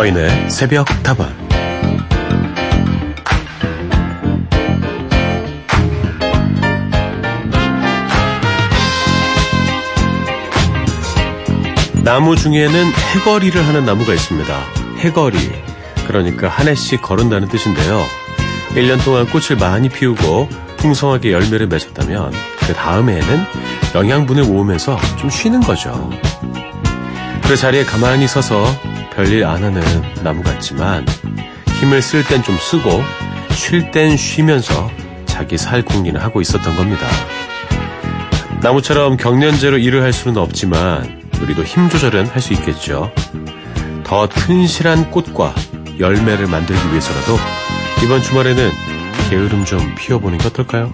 서인의 새벽 다방 나무 중에는 해거리를 하는 나무가 있습니다. 해거리. 그러니까 한 해씩 거른다는 뜻인데요. 1년 동안 꽃을 많이 피우고 풍성하게 열매를 맺었다면 그 다음해에는 영양분을 모으면서 좀 쉬는 거죠. 그 자리에 가만히 서서 별일 안 하는 나무 같지만 힘을 쓸 땐 좀 쓰고 쉴 땐 쉬면서 자기 살 궁리는 하고 있었던 겁니다. 나무처럼 경련제로 일을 할 수는 없지만 우리도 힘 조절은 할 수 있겠죠. 더 튼실한 꽃과 열매를 만들기 위해서라도 이번 주말에는 게으름 좀 피워보는 게 어떨까요?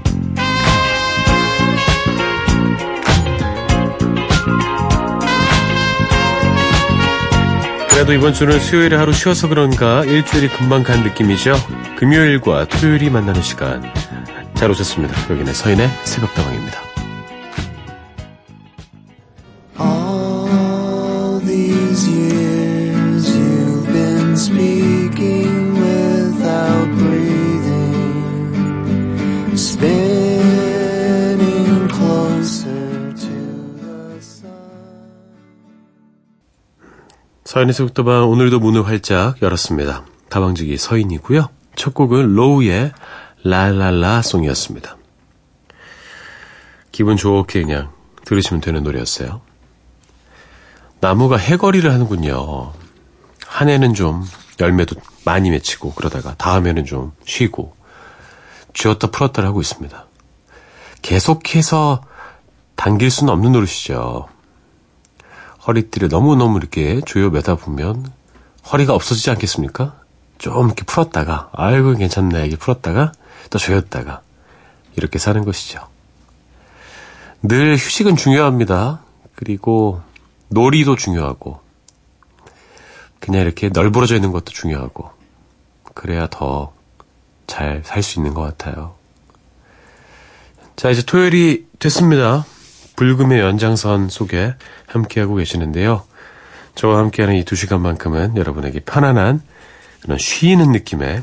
그래도 이번 주는 수요일에 하루 쉬어서 그런가 일주일이 금방 간 느낌이죠. 금요일과 토요일이 만나는 시간. 잘 오셨습니다. 여기는 서인의 새벽다방입니다. 서인의 새벽다방 오늘도 문을 활짝 열었습니다. 다방지기 서인이고요. 첫 곡은 로우의 라라라 송이었습니다. 기분 좋게 그냥 들으시면 되는 노래였어요. 나무가 해거리를 하는군요. 한 해는 좀 열매도 많이 맺히고 그러다가 다음에는 좀 쉬고 쥐었다 풀었다를 하고 있습니다. 계속해서 당길 수는 없는 노릇이죠. 허리띠를 너무너무 이렇게 조여 매다 보면 허리가 없어지지 않겠습니까? 좀 이렇게 풀었다가 아이고 괜찮네 이게 풀었다가 또 조였다가 이렇게 사는 것이죠. 늘 휴식은 중요합니다. 그리고 놀이도 중요하고 그냥 이렇게 널브러져 있는 것도 중요하고 그래야 더 잘 살 수 있는 것 같아요. 자 이제 토요일이 됐습니다. 불금의 연장선 속에 함께하고 계시는데요. 저와 함께하는 이 두 시간만큼은 여러분에게 편안한 그런 쉬는 느낌의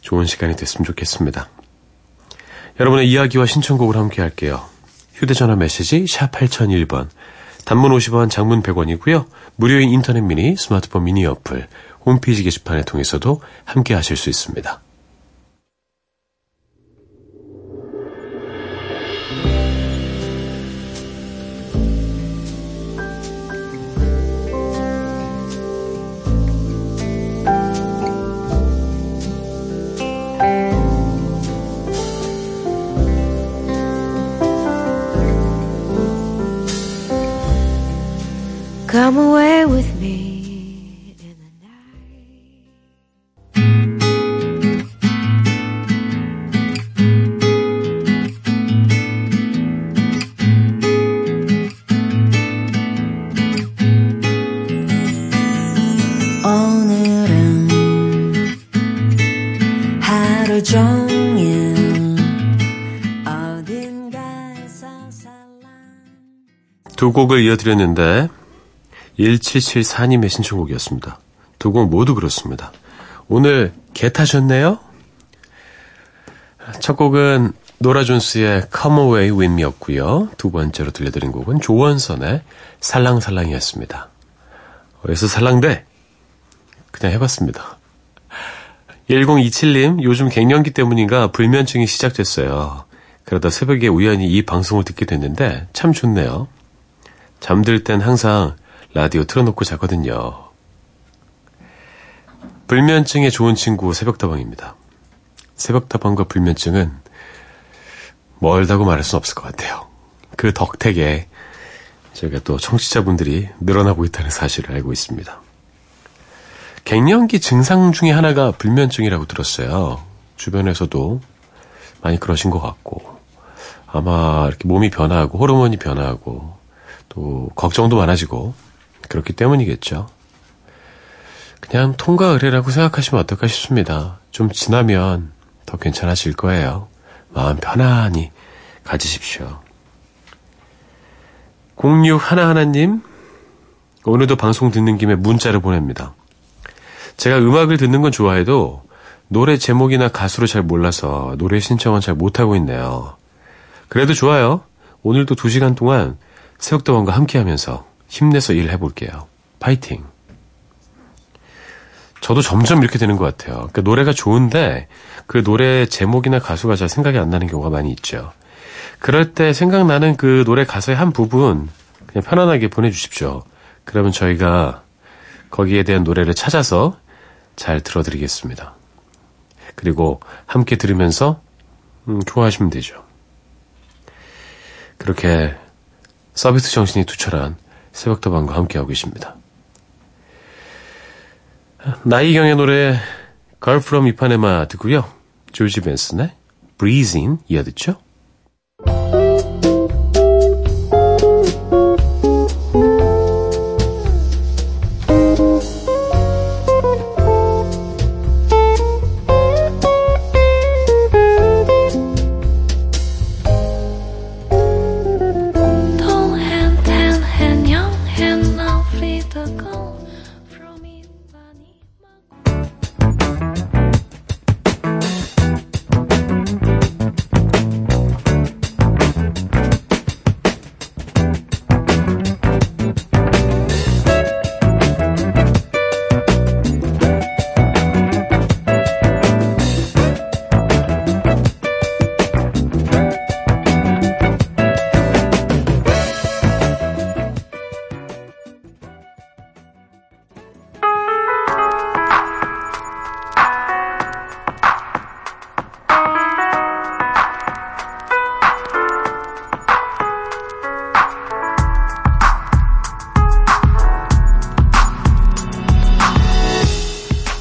좋은 시간이 됐으면 좋겠습니다. 여러분의 이야기와 신청곡을 함께 할게요. 휴대전화 메시지 샵 8001번 단문 50원, 장문 100원이고요. 무료인 인터넷 미니, 스마트폰 미니 어플, 홈페이지 게시판을 통해서도 함께 하실 수 있습니다. 두 곡을 이어드렸는데 1774님의 신청곡이었습니다. 두 곡 모두 그렇습니다. 오늘 개 타셨네요? 첫 곡은 노라 존스의 Come Away With Me였고요. 두 번째로 들려드린 곡은 조원선의 살랑살랑이었습니다. 어디서 살랑대? 그냥 해봤습니다. 1027님, 요즘 갱년기 때문인가 불면증이 시작됐어요. 그러다 새벽에 우연히 이 방송을 듣게 됐는데 참 좋네요. 잠들 땐 항상 라디오 틀어놓고 자거든요. 불면증에 좋은 친구 새벽다방입니다. 새벽다방과 불면증은 멀다고 말할 수는 없을 것 같아요. 그 덕택에 저희가 또 청취자분들이 늘어나고 있다는 사실을 알고 있습니다. 갱년기 증상 중에 하나가 불면증이라고 들었어요. 주변에서도 많이 그러신 것 같고 아마 이렇게 몸이 변화하고 호르몬이 변화하고 또 걱정도 많아지고 그렇기 때문이겠죠. 그냥 통과 의례라고 생각하시면 어떨까 싶습니다. 좀 지나면 더 괜찮아질 거예요. 마음 편안히 가지십시오. 06 하나하나님, 오늘도 방송 듣는 김에 문자를 보냅니다. 제가 음악을 듣는 건 좋아해도 노래 제목이나 가수를 잘 몰라서 노래 신청은 잘 못하고 있네요. 그래도 좋아요. 오늘도 2시간 동안 새벽다원과 함께 하면서 힘내서 일해볼게요. 파이팅! 저도 점점 이렇게 되는 것 같아요. 그러니까 노래가 좋은데 그 노래 제목이나 가수가 잘 생각이 안 나는 경우가 많이 있죠. 그럴 때 생각나는 그 노래 가사의 한 부분 그냥 편안하게 보내주십시오. 그러면 저희가 거기에 대한 노래를 찾아서 잘 들어드리겠습니다. 그리고 함께 들으면서 음, 좋아하시면 되죠. 그렇게 서비스 정신이 투철한 새벽다방과 함께하고 계십니다. 나이경의 노래 Girl from 이파네마 듣고요. 조지 벤슨의 Breezing 이어듣죠?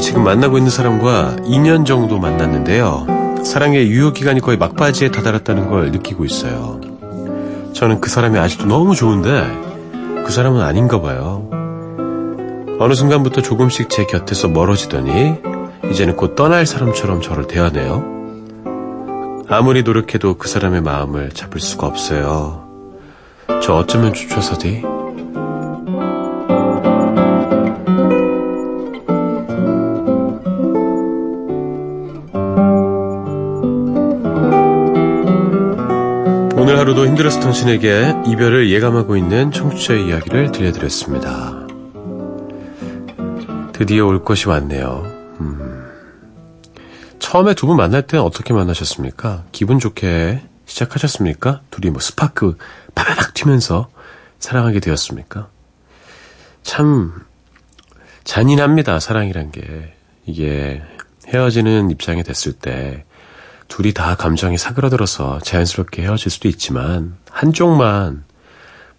지금 만나고 있는 사람과 2년 정도 만났는데요. 사랑의 유효기간이 거의 막바지에 다다랐다는 걸 느끼고 있어요. 저는 그 사람이 아직도 너무 좋은데 그 사람은 아닌가 봐요. 어느 순간부터 조금씩 제 곁에서 멀어지더니 이제는 곧 떠날 사람처럼 저를 대하네요. 아무리 노력해도 그 사람의 마음을 잡을 수가 없어요. 저 어쩌면 좋죠, 서디? 오늘 하루도 힘들어서 당신에게 이별을 예감하고 있는 청취자의 이야기를 들려드렸습니다. 드디어 올 것이 왔네요. 음. 처음에 두 분 만날 때는 어떻게 만나셨습니까? 기분 좋게 시작하셨습니까? 둘이 뭐 스파크 파바박 튀면서 사랑하게 되었습니까? 참 잔인합니다. 사랑이란 게 이게 헤어지는 입장이 됐을 때 둘이 다 감정이 사그러들어서 자연스럽게 헤어질 수도 있지만 한쪽만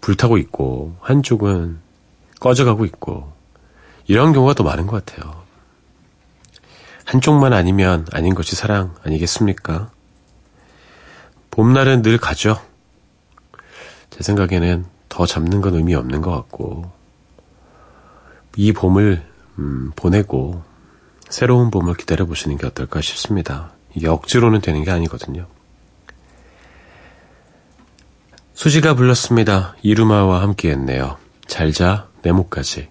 불타고 있고 한쪽은 꺼져가고 있고 이런 경우가 더 많은 것 같아요. 한쪽만 아니면 아닌 것이 사랑 아니겠습니까? 봄날은 늘 가죠. 제 생각에는 더 잡는 건 의미 없는 것 같고 이 봄을 음, 보내고 새로운 봄을 기다려 보시는 게 어떨까 싶습니다. 이게 억지로는 되는 게 아니거든요. 수지가 불렀습니다. 이루마와 함께 했네요. 잘자 내 목까지.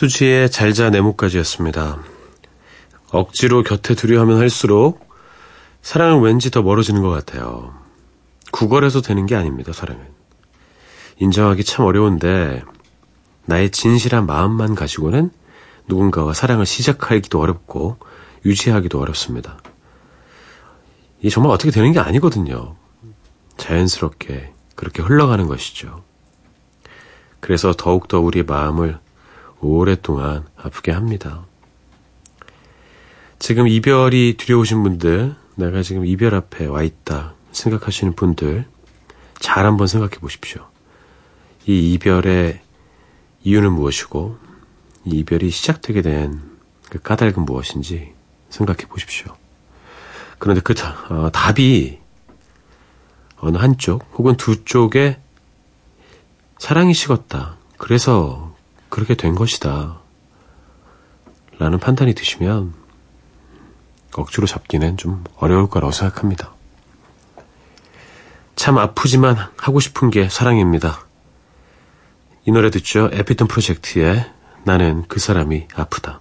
수지의 잘자 내 목까지였습니다. 억지로 곁에 두려 하면 할수록 사랑은 왠지 더 멀어지는 것 같아요. 구걸해서 되는 게 아닙니다, 사랑은. 인정하기 참 어려운데 나의 진실한 마음만 가지고는 누군가와 사랑을 시작하기도 어렵고 유지하기도 어렵습니다. 이 정말 어떻게 되는 게 아니거든요. 자연스럽게 그렇게 흘러가는 것이죠. 그래서 더욱더 우리 마음을 오랫동안 아프게 합니다. 지금 이별이 두려우신 분들, 내가 지금 이별 앞에 와 있다 생각하시는 분들, 잘 한번 생각해 보십시오. 이 이별의 이유는 무엇이고, 이 이별이 시작되게 된 그 까닭은 무엇인지 생각해 보십시오. 그런데 그 다, 어, 답이 어느 한쪽 혹은 두 쪽에 사랑이 식었다. 그래서 그렇게 된 것이다. 라는 판단이 드시면 억지로 잡기는 좀 어려울 거라고 생각합니다. 참 아프지만 하고 싶은 게 사랑입니다. 이 노래 듣죠? 에피톤 프로젝트의 나는 그 사람이 아프다.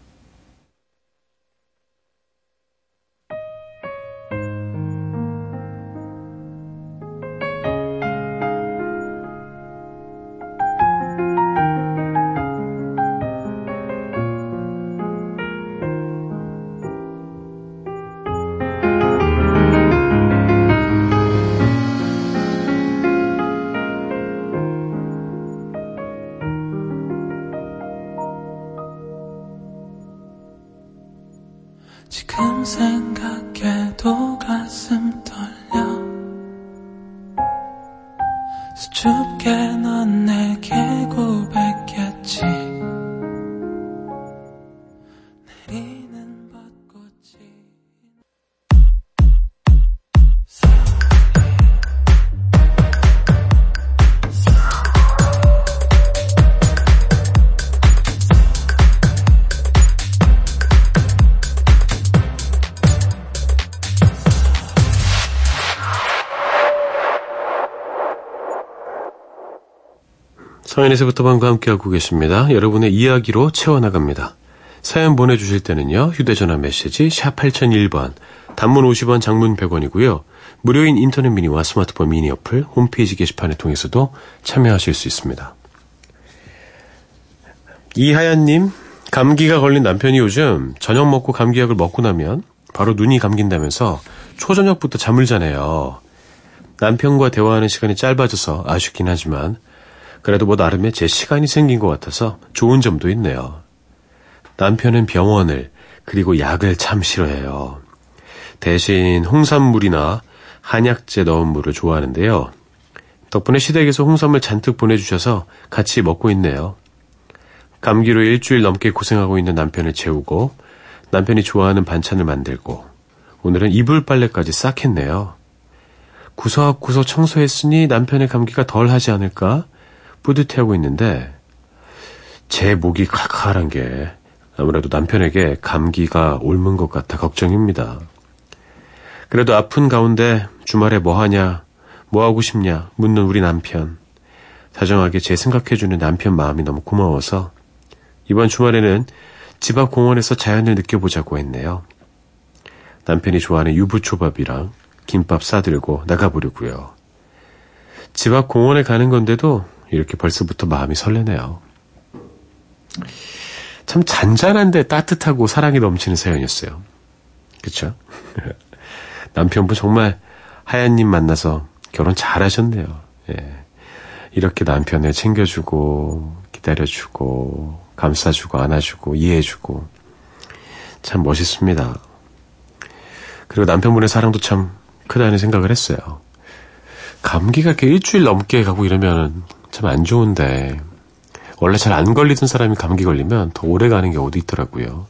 서인에서부터 방과 함께하고 계십니다. 여러분의 이야기로 채워나갑니다. 사연 보내주실 때는요. 휴대전화 메시지 샵 8001번, 단문 50원, 장문 100원이고요. 무료인 인터넷 미니와 스마트폰 미니 어플, 홈페이지 게시판을 통해서도 참여하실 수 있습니다. 이하얀님, 감기가 걸린 남편이 요즘 저녁 먹고 감기약을 먹고 나면 바로 눈이 감긴다면서 초저녁부터 잠을 자네요. 남편과 대화하는 시간이 짧아져서 아쉽긴 하지만 그래도 뭐 나름의 제 시간이 생긴 것 같아서 좋은 점도 있네요. 남편은 병원을 그리고 약을 참 싫어해요. 대신 홍삼물이나 한약재 넣은 물을 좋아하는데요. 덕분에 시댁에서 홍삼을 잔뜩 보내주셔서 같이 먹고 있네요. 감기로 일주일 넘게 고생하고 있는 남편을 재우고 남편이 좋아하는 반찬을 만들고 오늘은 이불 빨래까지 싹 했네요. 구석구석 청소했으니 남편의 감기가 덜 하지 않을까 뿌듯해하고 있는데 제 목이 칼칼한 게 아무래도 남편에게 감기가 옮은 것 같아 걱정입니다. 그래도 아픈 가운데 주말에 뭐 하냐, 뭐 하고 싶냐 묻는 우리 남편. 다정하게 제 생각해주는 남편 마음이 너무 고마워서 이번 주말에는 집 앞 공원에서 자연을 느껴보자고 했네요. 남편이 좋아하는 유부초밥이랑 김밥 싸들고 나가보려고요. 집 앞 공원에 가는 건데도 이렇게 벌써부터 마음이 설레네요. 참 잔잔한데 따뜻하고 사랑이 넘치는 사연이었어요. 그쵸? 남편분 정말 하얀님 만나서 결혼 잘하셨네요. 예. 이렇게 남편을 챙겨주고, 기다려주고, 감싸주고, 안아주고, 이해해주고. 참 멋있습니다. 그리고 남편분의 사랑도 참 크다는 생각을 했어요. 감기가 이렇게 일주일 넘게 가고 이러면 참 안 좋은데, 원래 잘 안 걸리던 사람이 감기 걸리면 더 오래 가는 경우도 있더라고요.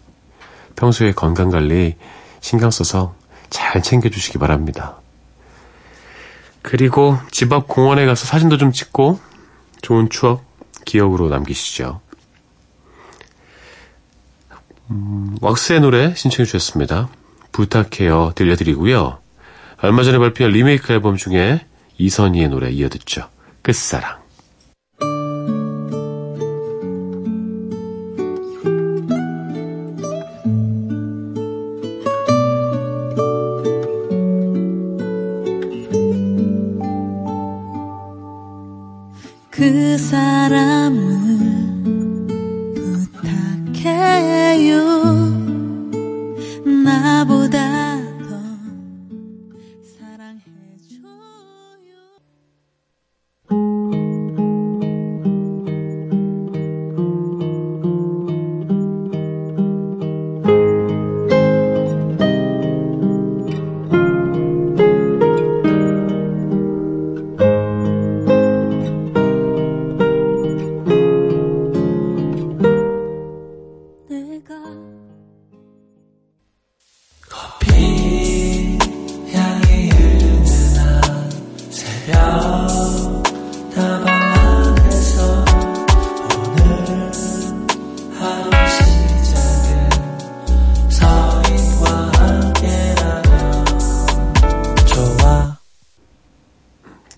평소에 건강 관리 신경 써서 잘 챙겨주시기 바랍니다. 그리고 집 앞 공원에 가서 사진도 좀 찍고 좋은 추억, 기억으로 남기시죠. 음, 왁스의 노래 신청해 주셨습니다. 부탁해요 들려드리고요. 얼마 전에 발표한 리메이크 앨범 중에 이선희의 노래 이어듣죠. 끝사랑.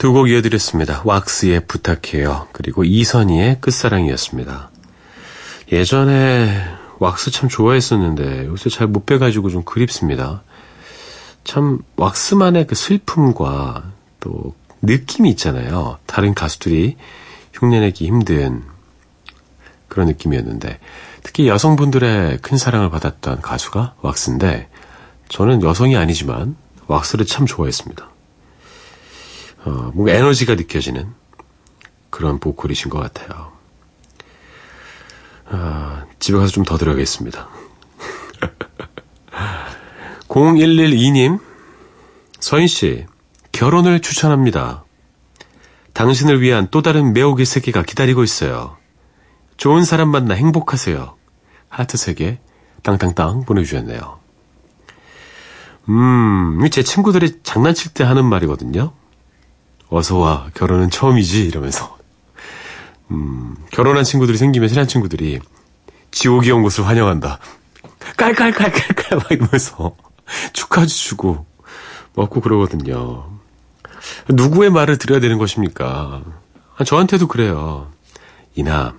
두 곡 이어드렸습니다. 왁스의 부탁해요. 그리고 이선희의 끝사랑이었습니다. 예전에 왁스 참 좋아했었는데 요새 잘 못 빼가지고 좀 그립습니다. 참 왁스만의 그 슬픔과 또 느낌이 있잖아요. 다른 가수들이 흉내내기 힘든 그런 느낌이었는데 특히 여성분들의 큰 사랑을 받았던 가수가 왁스인데 저는 여성이 아니지만 왁스를 참 좋아했습니다. 어, 뭔가 에너지가 느껴지는 그런 보컬이신 것 같아요. 아, 집에 가서 좀 더 들어야겠습니다. 0112님, 서인씨, 결혼을 추천합니다. 당신을 위한 또 다른 매혹의 세계가 기다리고 있어요. 좋은 사람 만나 행복하세요. 하트 3개, 땅땅땅 보내주셨네요. 음, 제 친구들이 장난칠 때 하는 말이거든요. 어서와, 결혼은 처음이지, 이러면서. 음, 결혼한 친구들이 생기면 친한 친구들이 지옥이 온 것을 환영한다. 깔깔깔깔깔 막 이러면서 축하해 주고 먹고 그러거든요. 누구의 말을 들어야 되는 것입니까? 아, 저한테도 그래요. 이나,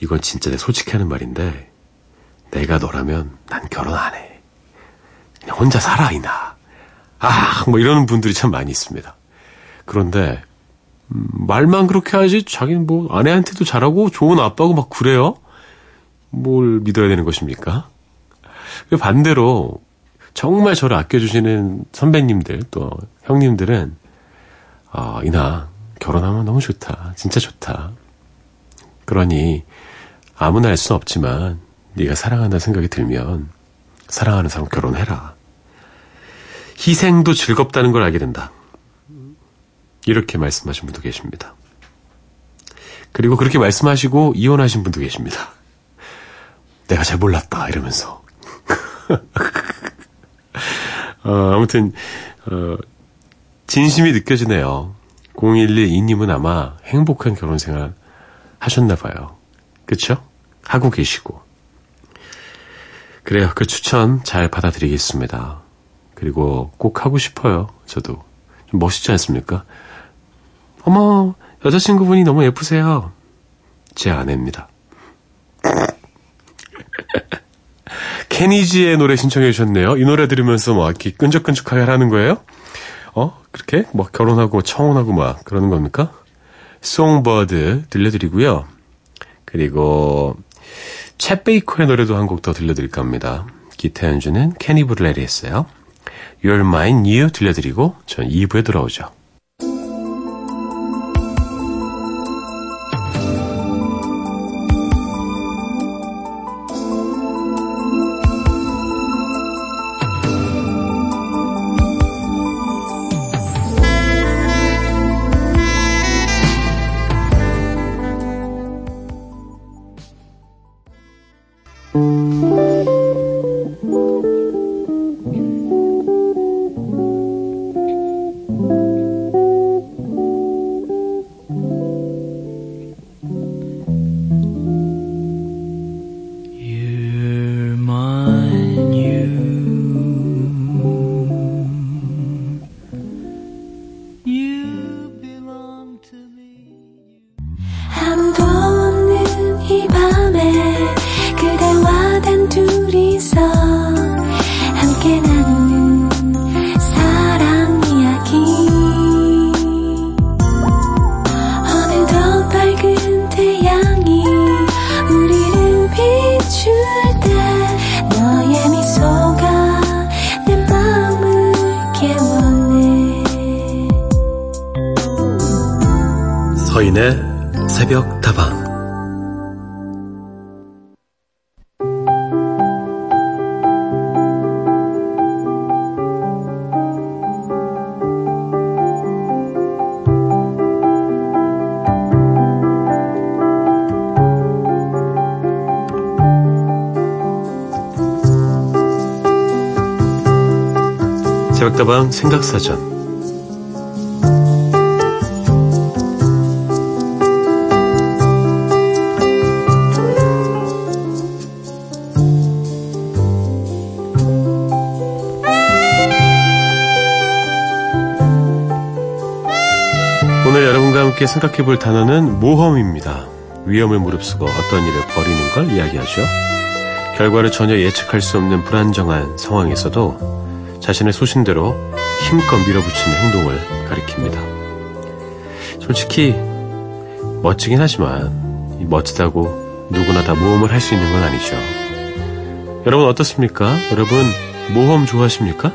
이건 진짜 내 솔직히 하는 말인데, 내가 너라면 난 결혼 안 해. 그냥 혼자 살아, 이나. 아, 뭐 이러는 분들이 참 많이 있습니다. 그런데, 음, 말만 그렇게 하지, 자기는 뭐 아내한테도 잘하고 좋은 아빠고 막 그래요? 뭘 믿어야 되는 것입니까? 반대로, 정말 저를 아껴주시는 선배님들, 또 형님들은, 아, 이나, 결혼하면 너무 좋다. 진짜 좋다. 그러니, 아무나 할 수는 없지만, 네가 사랑한다는 생각이 들면, 사랑하는 사람 결혼해라. 희생도 즐겁다는 걸 알게 된다. 이렇게 말씀하신 분도 계십니다. 그리고 그렇게 말씀하시고 이혼하신 분도 계십니다. 내가 잘 몰랐다 이러면서. 어, 아무튼 어, 진심이 느껴지네요. 0112님은 아마 행복한 결혼 생활 하셨나 봐요. 그쵸? 하고 계시고. 그래요. 그 추천 잘 받아드리겠습니다. 그리고 꼭 하고 싶어요. 저도. 좀 멋있지 않습니까? 어머, 여자친구분이 너무 예쁘세요. 제 아내입니다. 케니지의 노래 신청해 주셨네요. 이 노래 들으면서 뭐 이렇게 끈적끈적하게 하라는 거예요? 어? 그렇게? 뭐 결혼하고 청혼하고 막 그러는 겁니까? 송버드 들려드리고요. 그리고 챗 베이커의 노래도 한 곡 더 들려드릴까 합니다. 기타 연주는 케니 브레리 했어요. You're Mine, You 들려드리고 전 2부에 돌아오죠. 새벽다방 생각사전 오늘 여러분과 함께 생각해 볼 단어는 모험입니다. 위험을 무릅쓰고 어떤 일을 벌이는 걸 이야기하죠. 결과를 전혀 예측할 수 없는 불안정한 상황에서도 자신의 소신대로 힘껏 밀어붙이는 행동을 가리킵니다. 솔직히 멋지긴 하지만 이 멋지다고 누구나 다 모험을 할 수 있는 건 아니죠. 여러분 어떻습니까? 여러분 모험 좋아하십니까?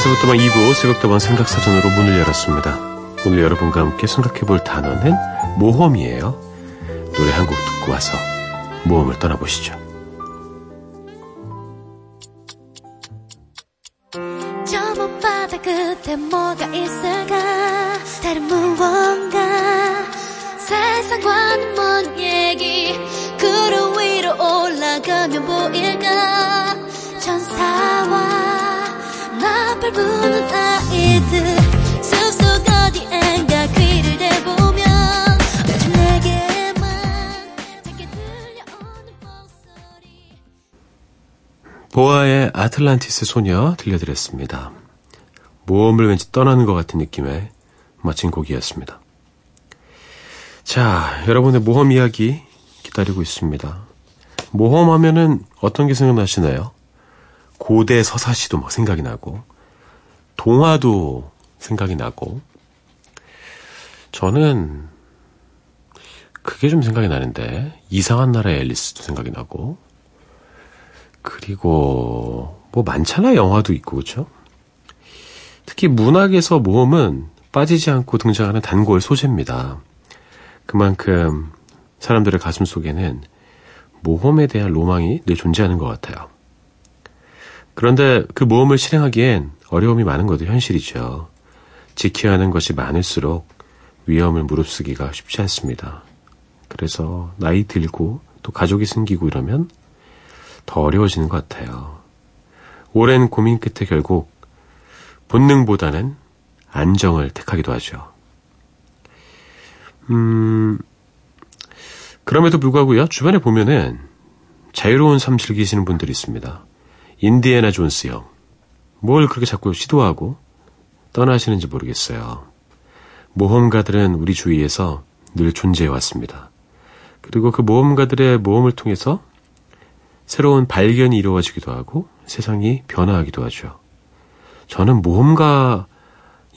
새벽도방 2부 새벽도방 생각사전으로 문을 열었습니다. 오늘 여러분과 함께 생각해 볼 단어는 모험이에요. 노래 한 곡 듣고 와서 모험을 떠나보시죠. 저 못 바다 끝에 뭐가 있을까? 다른 무언가? 세상과는 먼 얘기? 구름 위로 올라가면 보일까? 천사와 나팔 부는 아이들 보아의 아틀란티스 소녀 들려드렸습니다. 모험을 왠지 떠나는 것 같은 느낌의 멋진 곡이었습니다. 자, 여러분의 모험 이야기 기다리고 있습니다. 모험 하면은 어떤 게 생각나시나요? 고대 서사시도 막 생각이 나고, 동화도 생각이 나고, 저는 그게 좀 생각이 나는데, 이상한 나라의 앨리스도 생각이 나고, 그리고 뭐 많잖아 영화도 있고 그렇죠? 특히 문학에서 모험은 빠지지 않고 등장하는 단골 소재입니다. 그만큼 사람들의 가슴 속에는 모험에 대한 로망이 늘 존재하는 것 같아요. 그런데 그 모험을 실행하기엔 어려움이 많은 것도 현실이죠. 지켜야 하는 것이 많을수록 위험을 무릅쓰기가 쉽지 않습니다. 그래서 나이 들고 또 가족이 생기고 이러면 더 어려워지는 것 같아요. 오랜 고민 끝에 결국 본능보다는 안정을 택하기도 하죠. 음, 그럼에도 불구하고요, 주변에 보면은 자유로운 삶 즐기시는 분들이 있습니다. 인디애나 존스 형. 뭘 그렇게 자꾸 시도하고 떠나시는지 모르겠어요. 모험가들은 우리 주위에서 늘 존재해 왔습니다. 그리고 그 모험가들의 모험을 통해서 새로운 발견이 이루어지기도 하고 세상이 변화하기도 하죠. 저는 모험가인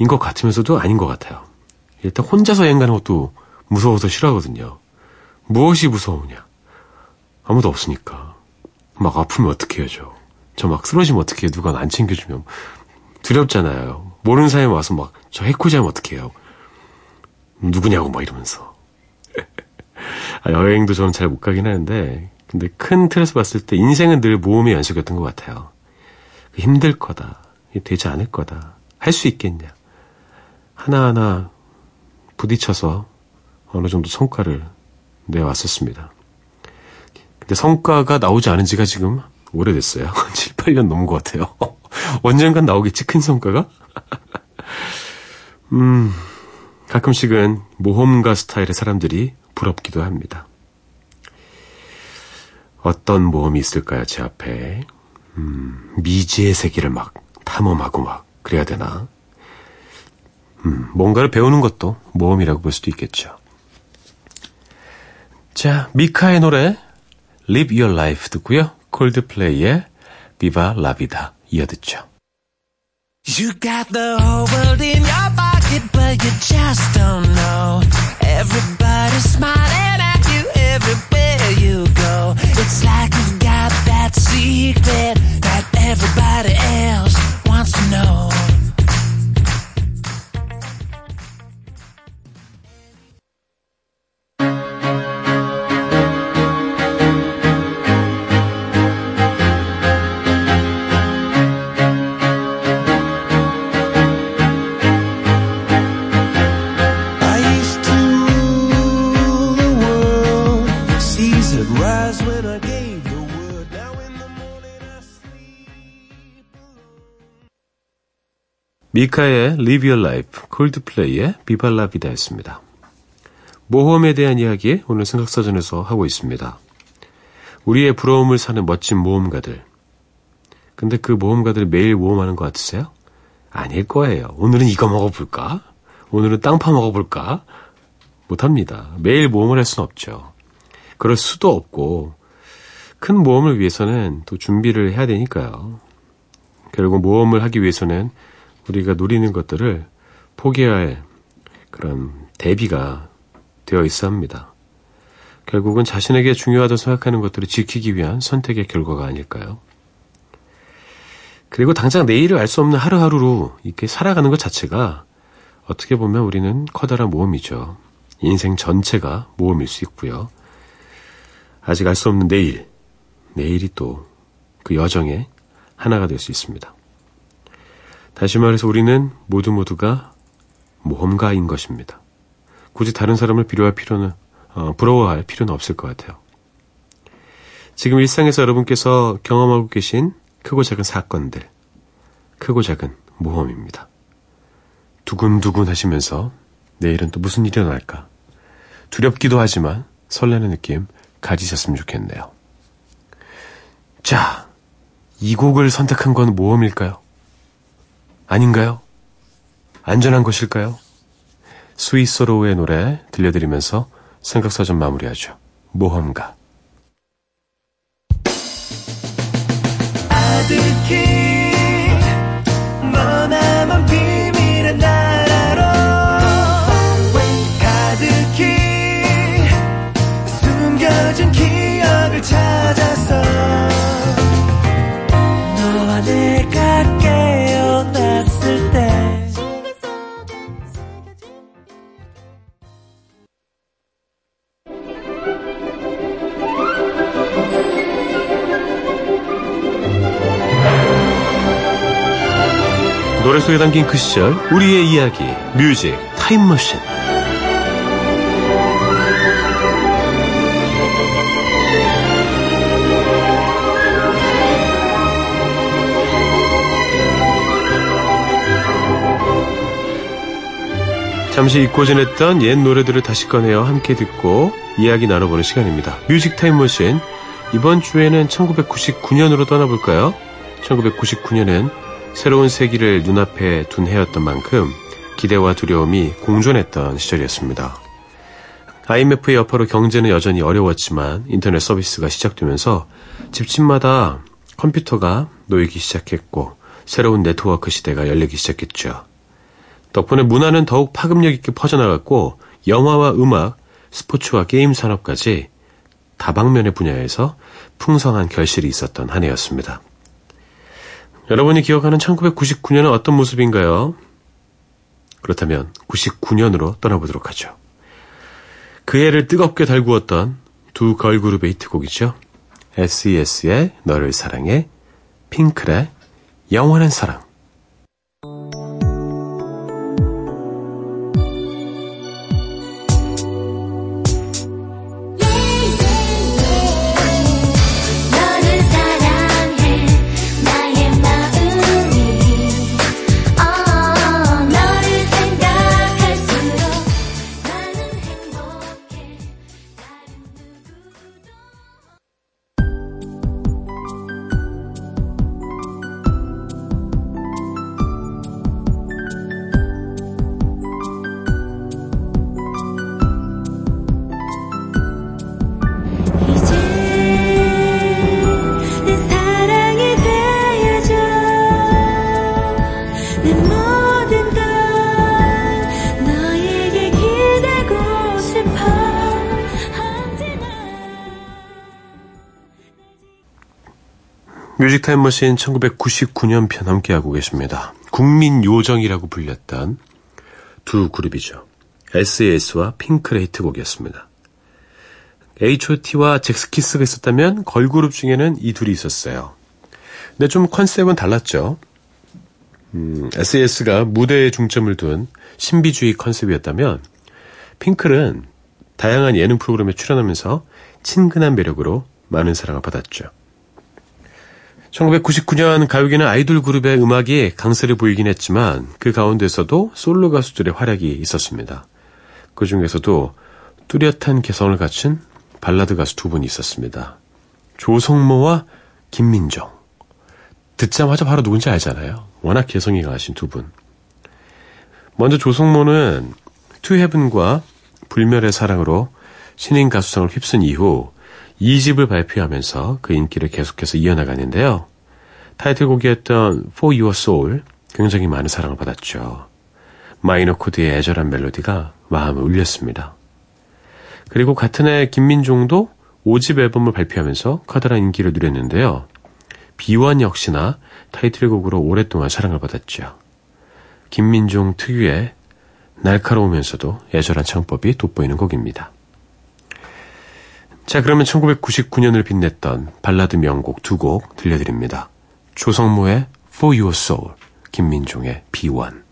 것 같으면서도 아닌 것 같아요. 일단 혼자서 여행 가는 것도 무서워서 싫어하거든요. 무엇이 무서우냐? 아무도 없으니까. 막 아프면 어떻게 해야죠? 저 막 쓰러지면 어떻게 해요? 누가 안 챙겨주면. 두렵잖아요. 모르는 사람이 와서 막 저 해코지하면 어떻게 해요? 누구냐고 막 이러면서. 아, 여행도 저는 잘 못 가긴 하는데 근데 큰 틀에서 봤을 때 인생은 늘 모험의 연속이었던 것 같아요. 힘들 거다. 되지 않을 거다. 할 수 있겠냐. 하나하나 부딪혀서 어느 정도 성과를 내왔었습니다. 근데 성과가 나오지 않은 지가 지금 오래됐어요. 7, 8년 넘은 것 같아요. 언젠간 나오겠지, 큰 성과가? 음, 가끔씩은 모험가 스타일의 사람들이 부럽기도 합니다. 어떤 모험이 있을까요, 제 앞에? 음, 미지의 세계를 막 탐험하고 막 그래야 되나? 음, 뭔가를 배우는 것도 모험이라고 볼 수도 있겠죠. 자, 미카의 노래 Live Your Life 듣고요. 콜드플레이의 Viva La Vida 이어듣죠. You got the whole world in 미카의 Live Your Life, 콜드플레이의 비발라비다였습니다. 모험에 대한 이야기 오늘 생각사전에서 하고 있습니다. 우리의 부러움을 사는 멋진 모험가들. 근데 그 모험가들이 매일 모험하는 것 같으세요? 아닐 거예요. 오늘은 이거 먹어볼까? 오늘은 땅 파 먹어볼까? 못합니다. 매일 모험을 할 수는 없죠. 그럴 수도 없고, 큰 모험을 위해서는 또 준비를 해야 되니까요. 결국 모험을 하기 위해서는 우리가 누리는 것들을 포기해야 할 그런 대비가 되어 있어야 합니다. 결국은 자신에게 중요하다고 생각하는 것들을 지키기 위한 선택의 결과가 아닐까요? 그리고 당장 내일을 알 수 없는 하루하루로 이렇게 살아가는 것 자체가 어떻게 보면 우리는 커다란 모험이죠. 인생 전체가 모험일 수 있고요. 아직 알 수 없는 내일, 내일이 또 그 여정의 하나가 될 수 있습니다. 다시 말해서 우리는 모두 모두가 모험가인 것입니다. 굳이 다른 사람을 필요할 필요는 어, 부러워할 필요는 없을 것 같아요. 지금 일상에서 여러분께서 경험하고 계신 크고 작은 사건들, 크고 작은 모험입니다. 두근두근 하시면서 내일은 또 무슨 일이 일어날까? 두렵기도 하지만 설레는 느낌 가지셨으면 좋겠네요. 자, 이 곡을 선택한 건 모험일까요? 아닌가요? 안전한 것일까요? 스위스로우의 노래 들려드리면서 생각사전 마무리하죠. 모험가. 아득히 노래 속에 담긴 그 시절, 우리의 이야기, music, 타임머신. 잠시 잊고 지냈던 옛 노래들을 다시 꺼내어 함께 듣고 이야기 나눠보는 시간입니다. music 타임머신. 이번 주에는 1999년으로 떠나볼까요? 1999년은 새로운 세기를 눈앞에 둔 해였던 만큼 기대와 두려움이 공존했던 시절이었습니다. IMF의 여파로 경제는 여전히 어려웠지만 인터넷 서비스가 시작되면서 집집마다 컴퓨터가 놓이기 시작했고 새로운 네트워크 시대가 열리기 시작했죠. 덕분에 문화는 더욱 파급력 있게 퍼져나갔고 영화와 음악, 스포츠와 게임 산업까지 다방면의 분야에서 풍성한 결실이 있었던 한 해였습니다. 여러분이 기억하는 1999년은 어떤 모습인가요? 그렇다면 99년으로 떠나보도록 하죠. 그 해를 뜨겁게 달구었던 두 걸그룹의 히트곡이죠. SES의 너를 사랑해, 핑클의 영원한 사랑. Music 타임머신 1999년 편 함께하고 계십니다. 국민 요정이라고 불렸던 두 그룹이죠. SES와 핑클의 히트곡이었습니다. H.O.T와 젝스키스가 있었다면 걸그룹 중에는 이 둘이 있었어요. 근데 좀 컨셉은 달랐죠. 음, SES가 무대에 중점을 둔 신비주의 컨셉이었다면 핑클은 다양한 예능 프로그램에 출연하면서 친근한 매력으로 많은 사랑을 받았죠. 1999년 가요계는 아이돌 그룹의 음악이 강세를 보이긴 했지만 그 가운데서도 솔로 가수들의 활약이 있었습니다. 그 중에서도 뚜렷한 개성을 갖춘 발라드 가수 두 분이 있었습니다. 조성모와 김민정. 듣자마자 바로 누군지 알잖아요. 워낙 개성이 강하신 두 분. 먼저 조성모는 To Heaven과 불멸의 사랑으로 신인 가수상을 휩쓴 이후 2집을 발표하면서 그 인기를 계속해서 이어나가는데요. 타이틀곡이었던 For Your Soul 굉장히 많은 사랑을 받았죠. 마이너 코드의 애절한 멜로디가 마음을 울렸습니다. 그리고 같은 해 김민종도 5집 앨범을 발표하면서 커다란 인기를 누렸는데요. 비원 역시나 타이틀곡으로 오랫동안 사랑을 받았죠. 김민종 특유의 날카로우면서도 애절한 창법이 돋보이는 곡입니다. 자, 그러면 1999년을 빛냈던 발라드 명곡 두 곡 들려드립니다. 조성모의 For Your Soul, 김민종의 B1.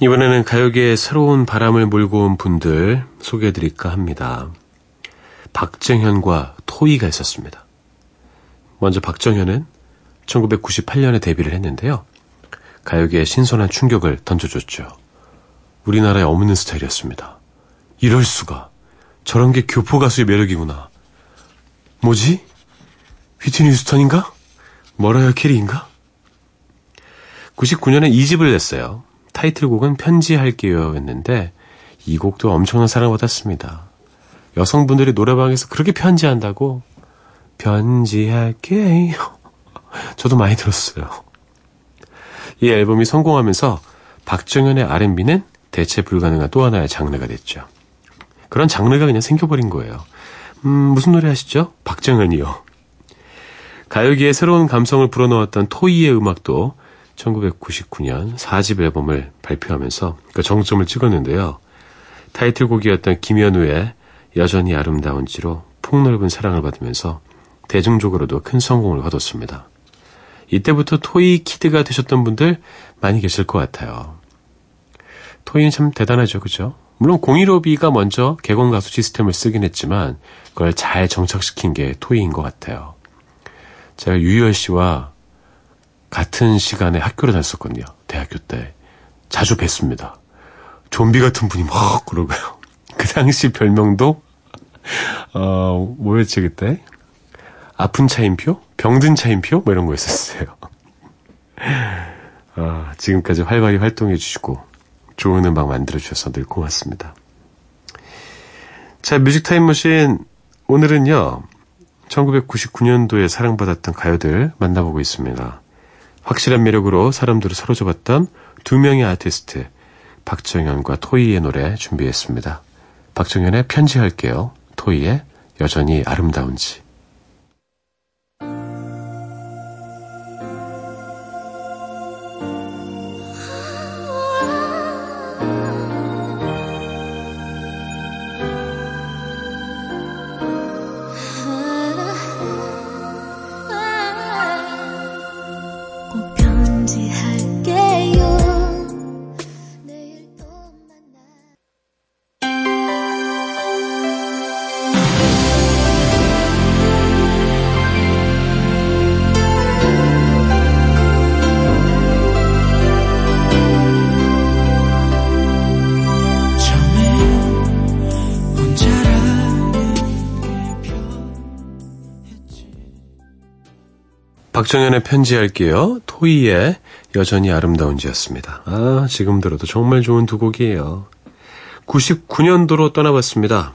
이번에는 가요계에 새로운 바람을 몰고 온 분들 소개해드릴까 합니다. 박정현과 토이가 있었습니다. 먼저 박정현은 1998년에 데뷔를 했는데요. 가요계에 신선한 충격을 던져줬죠. 우리나라에 없는 스타일이었습니다. 이럴 수가. 저런 게 교포 가수의 매력이구나. 뭐지? 휘트니 휴스턴인가? 머라이어 캐리인가? 99년에 2집을 냈어요. 타이틀곡은 편지할게요 였는데 이 곡도 엄청난 사랑을 받았습니다. 여성분들이 노래방에서 그렇게 편지한다고 편지할게요. 저도 많이 들었어요. 이 앨범이 성공하면서 박정현의 R&B는 대체 불가능한 또 하나의 장르가 됐죠. 그런 장르가 그냥 생겨버린 거예요. 음, 무슨 노래 하시죠? 박정현이요. 가요계에 새로운 감성을 불어넣었던 토이의 음악도 1999년 4집 앨범을 발표하면서 그 정점을 찍었는데요. 타이틀곡이었던 김현우의 여전히 아름다운지로 폭넓은 사랑을 받으면서 대중적으로도 큰 성공을 거뒀습니다. 이때부터 토이 키드가 되셨던 분들 많이 계실 것 같아요. 토이는 참 대단하죠, 그죠? 물론 015B가 먼저 개건 가수 시스템을 쓰긴 했지만 그걸 잘 정착시킨 게 토이인 것 같아요. 제가 유희열 씨와 같은 시간에 학교를 다녔었거든요. 대학교 때. 자주 뵀습니다. 좀비 같은 분이 막 그러고요. 그 당시 별명도, 어, 뭐였지, 그때? 아픈 차인표? 병든 차인표? 뭐 이런 거 있었어요. 아, 지금까지 활발히 활동해 주시고, 좋은 음악 만들어 주셔서 늘 고맙습니다. 자, 뮤직 타임머신, 오늘은요, 1999년도에 사랑받았던 가요들 만나보고 있습니다. 확실한 매력으로 사람들을 사로잡았던 두 명의 아티스트 박정현과 토이의 노래 준비했습니다. 박정현의 편지할게요. 토이의 여전히 아름다운지. 박정현의 편지할게요. 토이의 여전히 아름다운지였습니다. 아, 지금 들어도 정말 좋은 두 곡이에요. 99년도로 떠나봤습니다.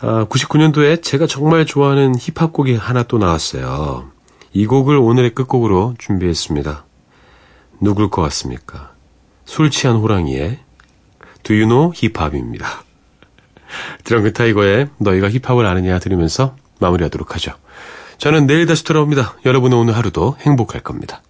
아, 99년도에 제가 정말 좋아하는 힙합곡이 하나 또 나왔어요. 이 곡을 오늘의 끝곡으로 준비했습니다. 누굴 것 같습니까? 술 취한 호랑이의 Do You Know 힙합입니다. 드렁큰 타이거의 너희가 힙합을 아느냐 들으면서 마무리하도록 하죠. 저는 내일 다시 돌아옵니다. 여러분의 오늘 하루도 행복할 겁니다.